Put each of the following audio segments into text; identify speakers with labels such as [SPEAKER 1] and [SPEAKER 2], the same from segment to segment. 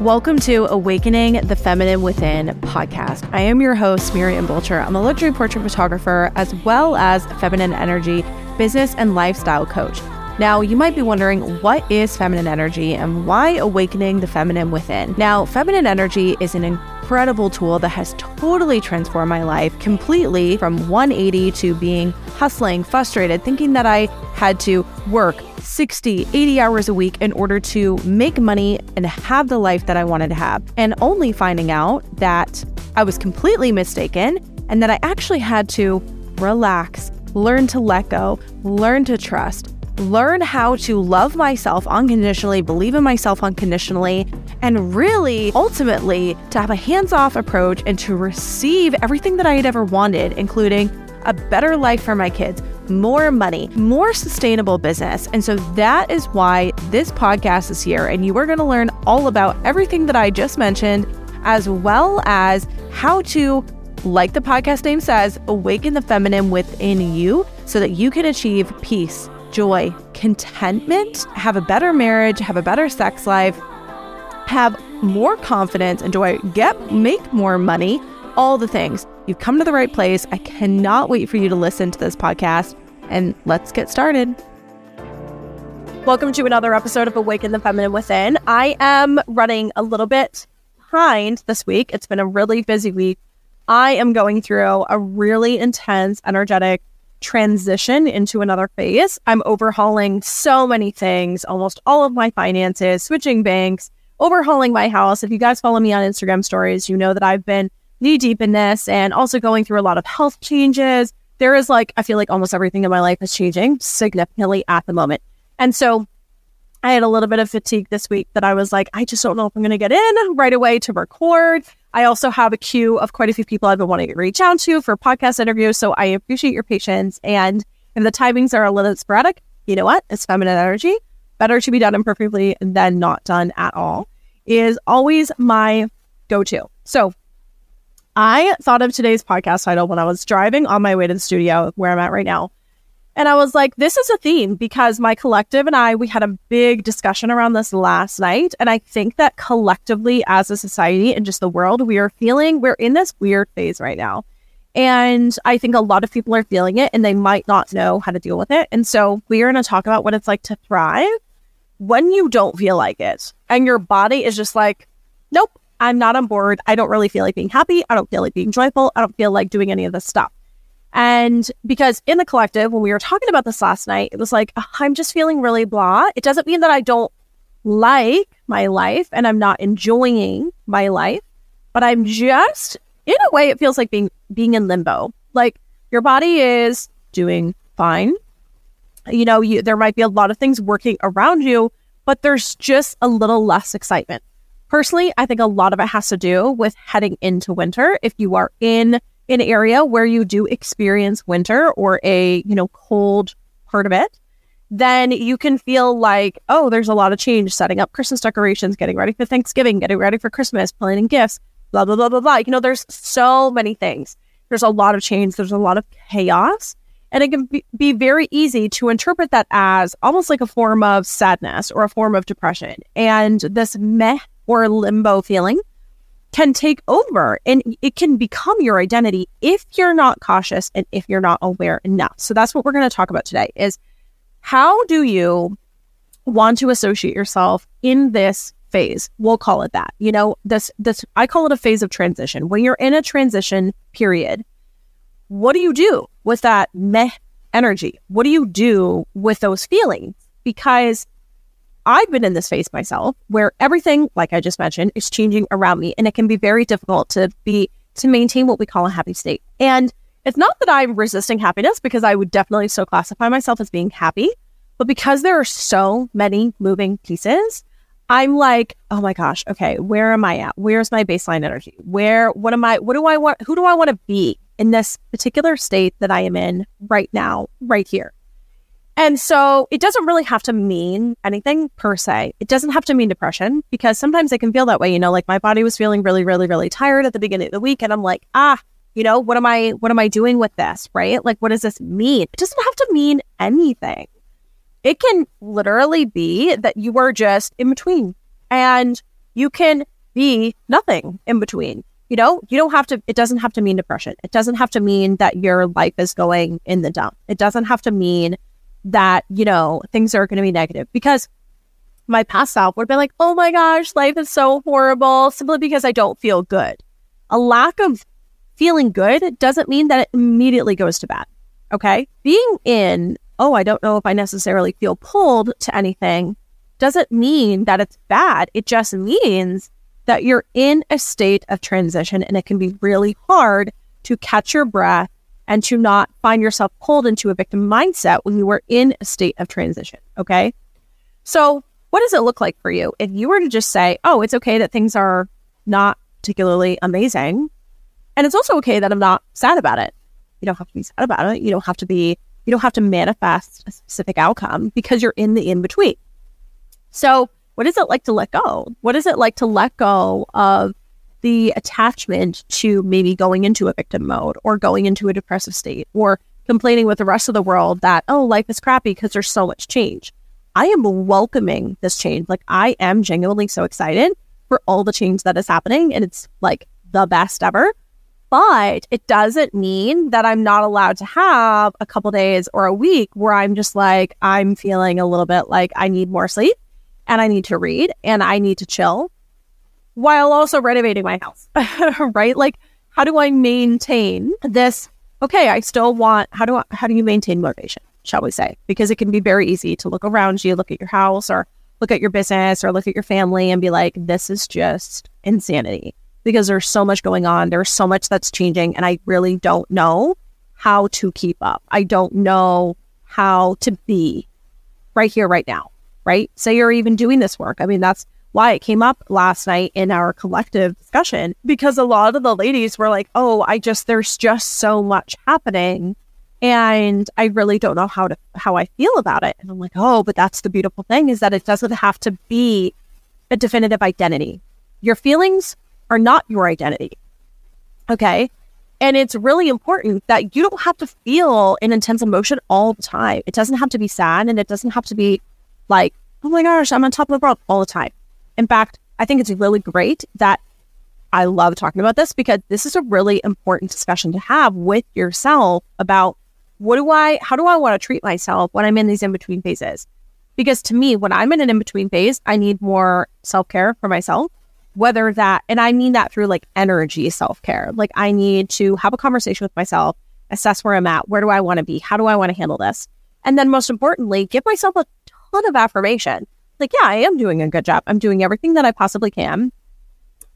[SPEAKER 1] Welcome to Awakening the Feminine Within podcast. I am your host, Miriam Bolcher. I'm a luxury portrait photographer as well as feminine energy business and lifestyle coach. Now, you might be wondering what is feminine energy and why awakening the feminine within? Now, feminine energy is an incredible tool that has totally transformed my life completely from 180 to being hustling, frustrated, thinking that I had to work 60, 80 hours a week in order to make money and have the life that I wanted to have. And only finding out that I was completely mistaken and that I actually had to relax, learn to let go, learn to trust, learn how to love myself unconditionally, believe in myself unconditionally, and really ultimately to have a hands off approach and to receive everything that I had ever wanted, including a better life for my kids, more money, more sustainable business. And so that is why this podcast is here. And you are going to learn all about everything that I just mentioned, as well as how to, like the podcast name says, awaken the feminine within you so that you can achieve peace, joy, contentment, have a better marriage, have a better sex life, have more confidence, and enjoy, get, make more money, all the things. You've come to the right place. I cannot wait for you to listen to this podcast and let's get started. Welcome to another episode of Awaken the Feminine Within. I am running a little bit behind this week. It's been a really busy week. I am going through a really intense, energetic transition into another phase. I'm overhauling so many things, almost all of my finances, switching banks, overhauling my house. If you guys follow me on Instagram stories, you know that I've been knee deep in this and also going through a lot of health changes. There is like, I feel like almost everything in my life is changing significantly at the moment. And so I had a little bit of fatigue this week that I was like, I just don't know if I'm going to get in right away to record. I also have a queue of quite a few people I've been wanting to reach out to for podcast interviews. So I appreciate your patience. And if the timings are a little sporadic, you know what? It's feminine energy. Better to be done imperfectly than not done at all is always my go to. So I thought of today's podcast title when I was driving on my way to the studio where I'm at right now. And I was like, this is a theme because my collective and I, we had a big discussion around this last night. And I think that collectively as a society and just the world, we are feeling, we're in this weird phase right now. And I think a lot of people are feeling it and they might not know how to deal with it. And so we are going to talk about what it's like to thrive when you don't feel like it and your body is just like, nope, I'm not on board. I don't really feel like being happy. I don't feel like being joyful. I don't feel like doing any of this stuff. And because in the collective, when we were talking about this last night, it was like, I'm just feeling really blah. It doesn't mean that I don't like my life and I'm not enjoying my life, but I'm just, in a way, it feels like being being in limbo. Like your body is doing fine. You know, you, there might be a lot of things working around you, but there's just a little less excitement. Personally, I think a lot of it has to do with heading into winter. If you are in an area where you do experience winter or a, you know, cold part of it, then you can feel like, oh, there's a lot of change setting up Christmas decorations, getting ready for Thanksgiving, getting ready for Christmas, planning gifts, blah, blah, blah, blah, blah. You know, there's so many things. There's a lot of change, there's a lot of chaos. And it can be, very easy to interpret that as almost like a form of sadness or a form of depression. And this meh or limbo feeling can take over and it can become your identity if you're not cautious and if you're not aware enough. So that's what we're going to talk about today is how do you want to associate yourself in this phase? We'll call it that. You know, this this I call it a phase of transition. When you're in a transition period, what do you do with that meh energy? What do you do with those feelings? Because I've been in this phase myself where everything, like I just mentioned, is changing around me. And it can be very difficult to be, to maintain what we call a happy state. And it's not that I'm resisting happiness because I would definitely so classify myself as being happy, but because there are so many moving pieces, I'm like, oh my gosh, okay, where am I at? Where's my baseline energy? Where, what am I, what do I want, who do I want to be in this particular state that I am in right now, right here? And so it doesn't really have to mean anything per se. It doesn't have to mean depression because sometimes it can feel that way. You know, like my body was feeling really, really, really tired at the beginning of the week. And I'm like, ah, you know, what am I, what am I doing with this? Right? Like, what does this mean? It doesn't have to mean anything. It can literally be that you are just in between and You can be nothing in between. You know, you don't have to, it doesn't have to mean depression. It doesn't have to mean that your life is going in the dump. It doesn't have to mean that, you know, things are going to be negative because my past self would have been like, oh my gosh, life is so horrible simply because I don't feel good. A lack of feeling good doesn't mean that it immediately goes to bad. Okay. Being in, oh, I don't know if I necessarily feel pulled to anything doesn't mean that it's bad. It just means that you're in a state of transition and it can be really hard to catch your breath and to not find yourself pulled into a victim mindset when you are in a state of transition. Okay. So, what does it look like for you if you were to just say, oh, it's okay that things are not particularly amazing? And it's also okay that I'm not sad about it. You don't have to be sad about it. You don't have to be, you don't have to manifest a specific outcome because you're in the in between. So, what is it like to let go? What is it like to let go of the attachment to maybe going into a victim mode or going into a depressive state or complaining with the rest of the world that, oh, life is crappy because there's so much change? I am welcoming this change. Like, I am genuinely so excited for all the change that is happening. And it's like the best ever. But it doesn't mean that I'm not allowed to have a couple days or a week where I'm just like, I'm feeling a little bit like I need more sleep and I need to read and I need to chill while also renovating my house, right? Like, how do I maintain this? Okay, I still want, how do I, how do you maintain motivation, shall we say? Because it can be very easy to look around you, look at your house or look at your business or look at your family and be like, this is just insanity because there's so much going on. There's so much that's changing. And I really don't know how to keep up. I don't know how to be right here, right now, right? Say you're even doing this work. I mean, that's why it came up last night in our collective discussion because a lot of the ladies were like, oh, I just, there's just so much happening. And I really don't know how to, how I feel about it. And I'm like, oh, but that's the beautiful thing is that it doesn't have to be a definitive identity. Your feelings are not your identity. Okay. And it's really important that you don't have to feel an intense emotion all the time. It doesn't have to be sad and it doesn't have to be like, oh my gosh, I'm on top of the world all the time. In fact, I think it's really great that I love talking about this because this is a really important discussion to have with yourself about what do I, how do I want to treat myself when I'm in these in between phases? Because to me, when I'm in an in between phase, I need more self care for myself whether that, and I mean that through like energy self care. Like I need to have a conversation with myself, assess where I'm at, where do I want to be, how do I want to handle this? And then most importantly, give myself a ton of affirmation. Like, yeah, I am doing a good job. I'm doing everything that I possibly can.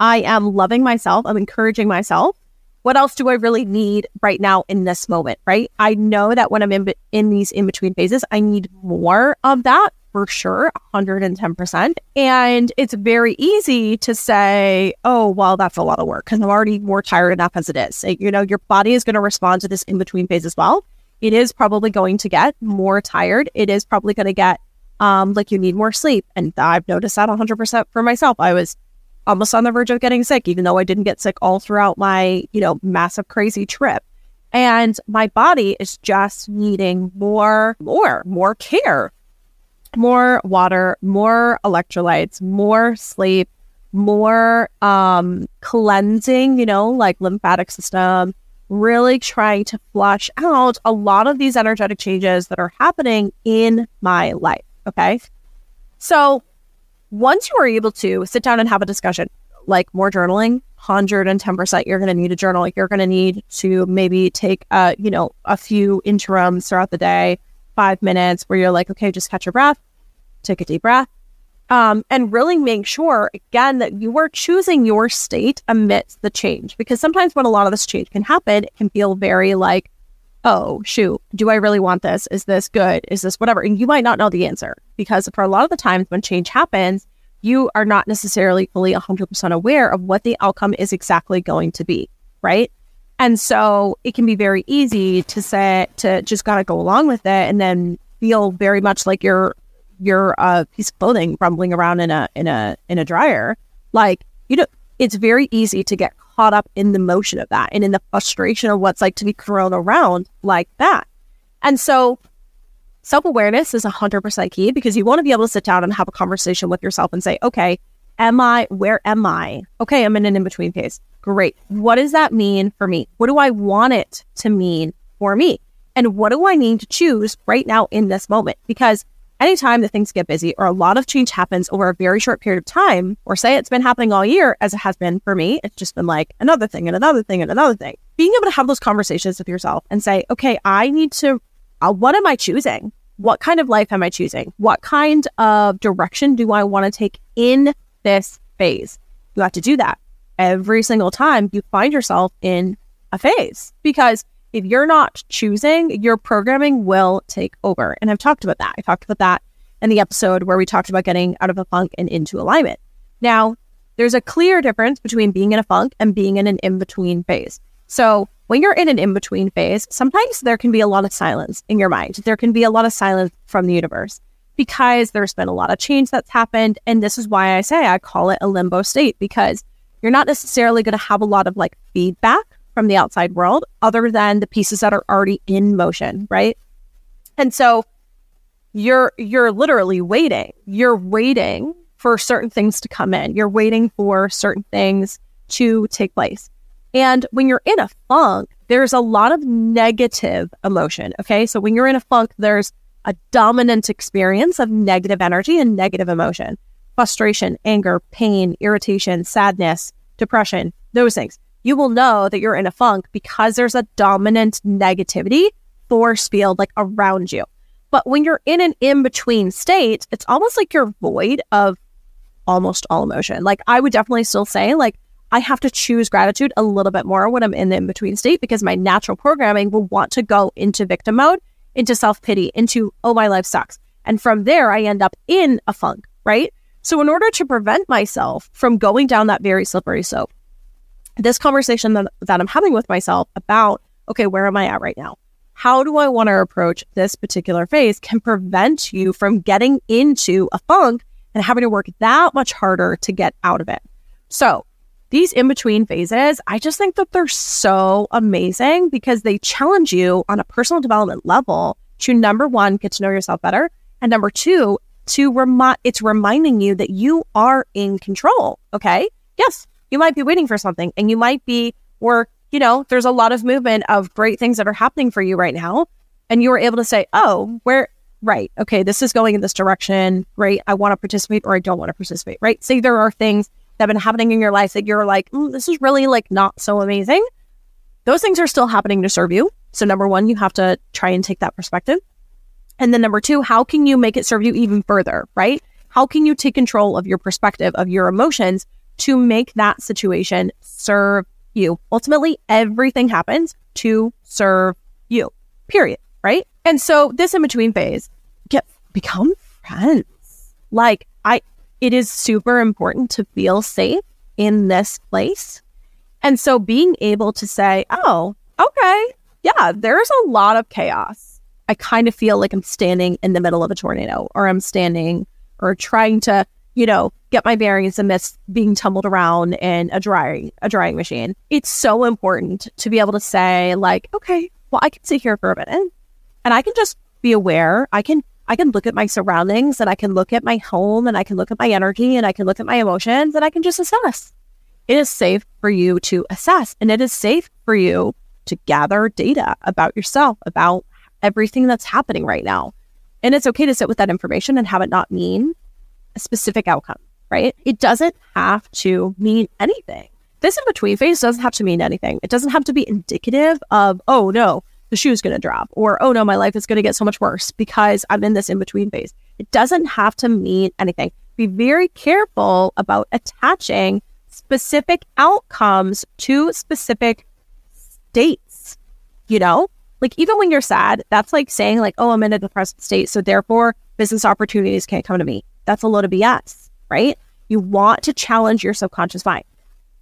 [SPEAKER 1] I am loving myself. I'm encouraging myself. What else do I really need right now in this moment? Right. I know that when I'm in, in these in between phases, I need more of that for sure, 110%. And it's very easy to say, oh, well, that's a lot of work because I'm already more tired enough as it is. You know, your body is going to respond to this in between phase as well. It is probably going to get more tired. It is probably going to get um, like you need more sleep. And I've noticed that 100% for myself. I was almost on the verge of getting sick, even though I didn't get sick all throughout my, you know, massive, crazy trip. And my body is just needing more, more, more care more water, more electrolytes, more sleep, more um, cleansing, you know, like lymphatic system, really trying to flush out a lot of these energetic changes that are happening in my life. Okay. So once you are able to sit down and have a discussion, like more journaling, 110% you're going to need a journal. You're going to need to maybe take, uh, you know, a few interims throughout the day five minutes where you're like, okay, just catch your breath, take a deep breath, um, and really make sure, again, that you are choosing your state amidst the change. Because sometimes when a lot of this change can happen, it can feel very like, oh, shoot, do I really want this? Is this good? Is this whatever? And you might not know the answer because for a lot of the times when change happens, you are not necessarily fully 100% aware of what the outcome is exactly going to be, right? And so it can be very easy to say, to just gotta go along with it and then feel very much like you're, you're a piece of clothing rumbling around in a, in a, in a dryer. Like, you know, it's very easy to get caught up in the motion of that and in the frustration of what's like to be thrown around like that. And so self awareness is 100% key because you want to be able to sit down and have a conversation with yourself and say, okay, am I? Where am I? Okay, I'm in an in between phase. Great. What does that mean for me? What do I want it to mean for me? And what do I need to choose right now in this moment? Because anytime that things get busy or a lot of change happens over a very short period of time, or say it's been happening all year, as it has been for me, it's just been like another thing and another thing and another thing. Being able to have those conversations with yourself and say, okay, I need to, uh, what am I choosing? What kind of life am I choosing? What kind of direction do I want to take in this phase? You have to do that every single time you find yourself in a phase because if you're not choosing, your programming will take over. And I've talked about that. I talked about that in the episode where we talked about getting out of a funk and into alignment. Now, there's a clear difference between being in a funk and being in an in between phase. So, when you're in an in between phase, sometimes there can be a lot of silence in your mind. There can be a lot of silence from the universe because there's been a lot of change that's happened. And this is why I say I call it a limbo state because you're not necessarily going to have a lot of like feedback from the outside world other than the pieces that are already in motion, right? And so you're you're literally waiting. You're waiting for certain things to come in. You're waiting for certain things to take place. And when you're in a funk, there's a lot of negative emotion. Okay. So when you're in a funk, there's a dominant experience of negative energy and negative emotion frustration, anger, pain, irritation, sadness, depression, those things you will know that you're in a funk because there's a dominant negativity force field like around you. But when you're in an in between state, it's almost like you're void of almost all emotion. Like I would definitely still say, like, I have to choose gratitude a little bit more when I'm in the in between state because my natural programming will want to go into victim mode, into self pity, into, oh, my life sucks. And from there, I end up in a funk, right? So, in order to prevent myself from going down that very slippery slope, this conversation that, that I'm having with myself about, okay, where am I at right now? How do I want to approach this particular phase can prevent you from getting into a funk and having to work that much harder to get out of it. So, these in between phases, I just think that they're so amazing because they challenge you on a personal development level to number one, get to know yourself better. And number two, to remind, it's reminding you that you are in control. Okay. Yes, you might be waiting for something and you might be, or, you know, there's a lot of movement of great things that are happening for you right now. And you were able to say, oh, where, right, okay, this is going in this direction. Great. I want to participate or I don't want to participate, right? Say there are things that have been happening in your life that you're like, mm, this is really like not so amazing. Those things are still happening to serve you. So, number one, you have to try and take that perspective. And then number two, how can you make it serve you even further, right? How can you take control of your perspective, of your emotions to make that situation serve you. Ultimately, everything happens to serve you, period. Right. And so this in between phase, get become friends. Like I, it is super important to feel safe in this place. And so being able to say, oh, okay, yeah, there's a lot of chaos. I kind of feel like I'm standing in the middle of a tornado or I'm standing or trying to you know, get my bearings amidst being tumbled around in a drying a drying machine. It's so important to be able to say, like, okay, well, I can sit here for a minute and I can just be aware. I can I can look at my surroundings and I can look at my home and I can look at my energy and I can look at my emotions and I can just assess. It is safe for you to assess and it is safe for you to gather data about yourself, about everything that's happening right now. And it's okay to sit with that information and have it not mean a specific outcome, right? It doesn't have to mean anything. This in between phase doesn't have to mean anything. It doesn't have to be indicative of, oh no, the shoe's going to drop, or oh no, my life is going to get so much worse because I'm in this in between phase. It doesn't have to mean anything. Be very careful about attaching specific outcomes to specific states. You know, like even when you're sad, that's like saying, like, oh, I'm in a depressed state. So therefore, business opportunities can't come to me. That's a load of BS, right? You want to challenge your subconscious mind.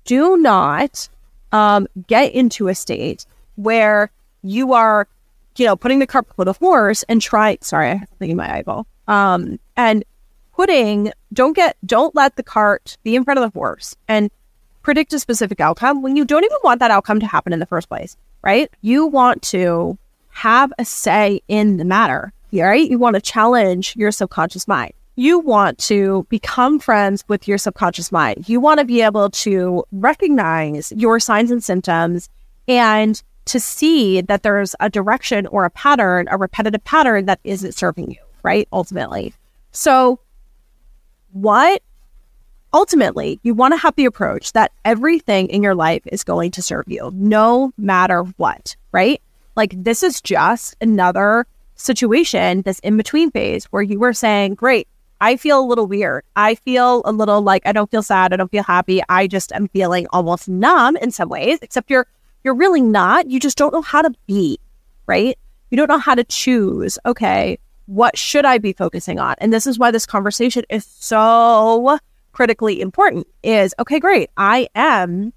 [SPEAKER 1] Do not um, get into a state where you are, you know, putting the cart before the horse and try. Sorry, I'm in my eyeball. Um, and putting, don't get, don't let the cart be in front of the horse and predict a specific outcome when you don't even want that outcome to happen in the first place, right? You want to have a say in the matter, right? You want to challenge your subconscious mind. You want to become friends with your subconscious mind. You want to be able to recognize your signs and symptoms and to see that there's a direction or a pattern, a repetitive pattern that isn't serving you, right? Ultimately. So, what ultimately you want to have the approach that everything in your life is going to serve you no matter what, right? Like, this is just another situation, this in between phase where you were saying, Great, I feel a little weird. I feel a little like I don't feel sad. I don't feel happy. I just am feeling almost numb in some ways, except you're you're really not. You just don't know how to be, right? You don't know how to choose. Okay, what should I be focusing on? And this is why this conversation is so critically important is okay, great. I am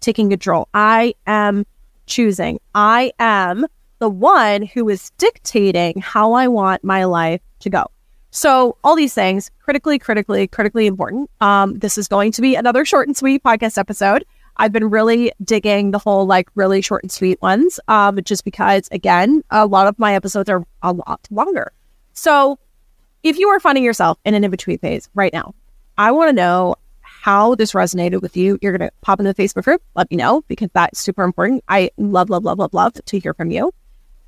[SPEAKER 1] taking control. I am choosing. I am the one who is dictating how I want my life to go. So all these things, critically, critically, critically important. Um, this is going to be another short and sweet podcast episode. I've been really digging the whole like really short and sweet ones, um, just because again, a lot of my episodes are a lot longer. So if you are finding yourself in an in between phase right now, I want to know how this resonated with you. You're going to pop into the Facebook group, let me know because that's super important. I love, love, love, love, love to hear from you.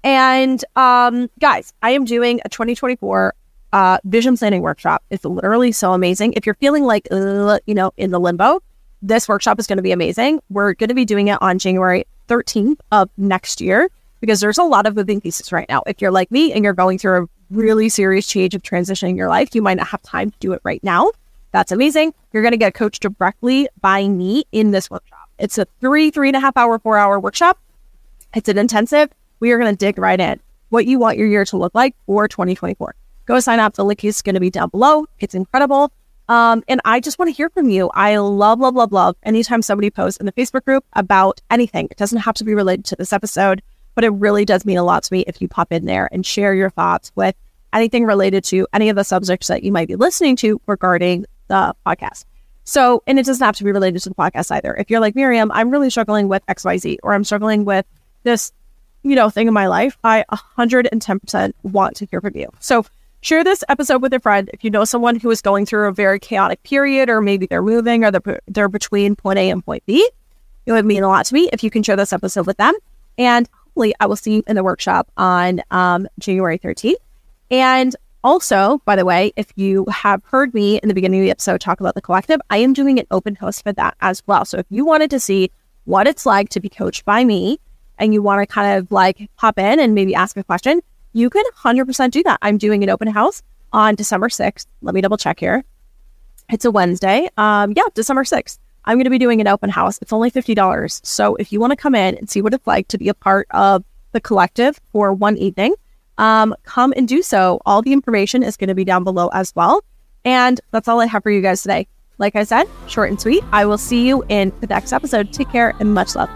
[SPEAKER 1] And um, guys, I am doing a 2024 uh, vision planning workshop. It's literally so amazing. If you're feeling like, uh, you know, in the limbo, this workshop is going to be amazing. We're going to be doing it on January 13th of next year because there's a lot of moving pieces right now. If you're like me and you're going through a really serious change of transitioning your life, you might not have time to do it right now. That's amazing. You're going to get coached directly by me in this workshop. It's a three, three and a half hour, four hour workshop. It's an intensive. We are going to dig right in what you want your year to look like for 2024 go sign up. The link is going to be down below. It's incredible. Um, and I just want to hear from you. I love, love, love, love anytime somebody posts in the Facebook group about anything. It doesn't have to be related to this episode, but it really does mean a lot to me if you pop in there and share your thoughts with anything related to any of the subjects that you might be listening to regarding the podcast. So, and it doesn't have to be related to the podcast either. If you're like Miriam, I'm really struggling with XYZ or I'm struggling with this, you know, thing in my life, I 110% want to hear from you. So Share this episode with a friend if you know someone who is going through a very chaotic period, or maybe they're moving or they're, they're between point A and point B. It would mean a lot to me if you can share this episode with them. And hopefully, I will see you in the workshop on um, January 13th. And also, by the way, if you have heard me in the beginning of the episode talk about the collective, I am doing an open house for that as well. So if you wanted to see what it's like to be coached by me and you want to kind of like pop in and maybe ask a question, you can 100% do that. I'm doing an open house on December 6th. Let me double check here. It's a Wednesday. Um, yeah, December 6th. I'm going to be doing an open house. It's only $50. So if you want to come in and see what it's like to be a part of the collective for one evening, um, come and do so. All the information is going to be down below as well. And that's all I have for you guys today. Like I said, short and sweet. I will see you in the next episode. Take care and much love.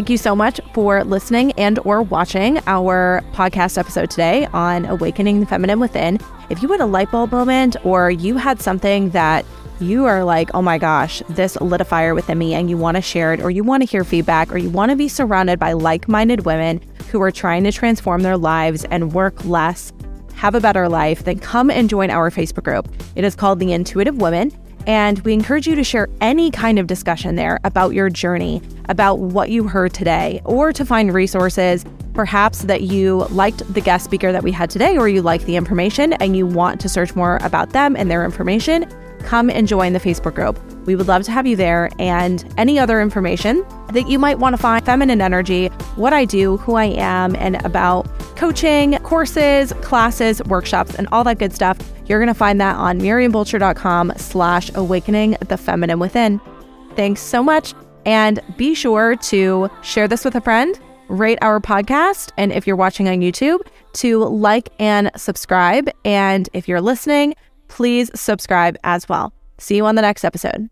[SPEAKER 1] Thank you so much for listening and or watching our podcast episode today on awakening the feminine within. If you had a light bulb moment or you had something that you are like, oh my gosh, this lit a fire within me and you want to share it or you want to hear feedback or you want to be surrounded by like-minded women who are trying to transform their lives and work less, have a better life, then come and join our Facebook group. It is called The Intuitive Women. And we encourage you to share any kind of discussion there about your journey, about what you heard today, or to find resources, perhaps that you liked the guest speaker that we had today, or you like the information and you want to search more about them and their information. Come and join the Facebook group. We would love to have you there and any other information that you might want to find feminine energy, what I do, who I am, and about coaching, courses, classes, workshops, and all that good stuff you're going to find that on miriambulcher.com slash awakening the feminine within. Thanks so much. And be sure to share this with a friend, rate our podcast. And if you're watching on YouTube, to like and subscribe. And if you're listening, please subscribe as well. See you on the next episode.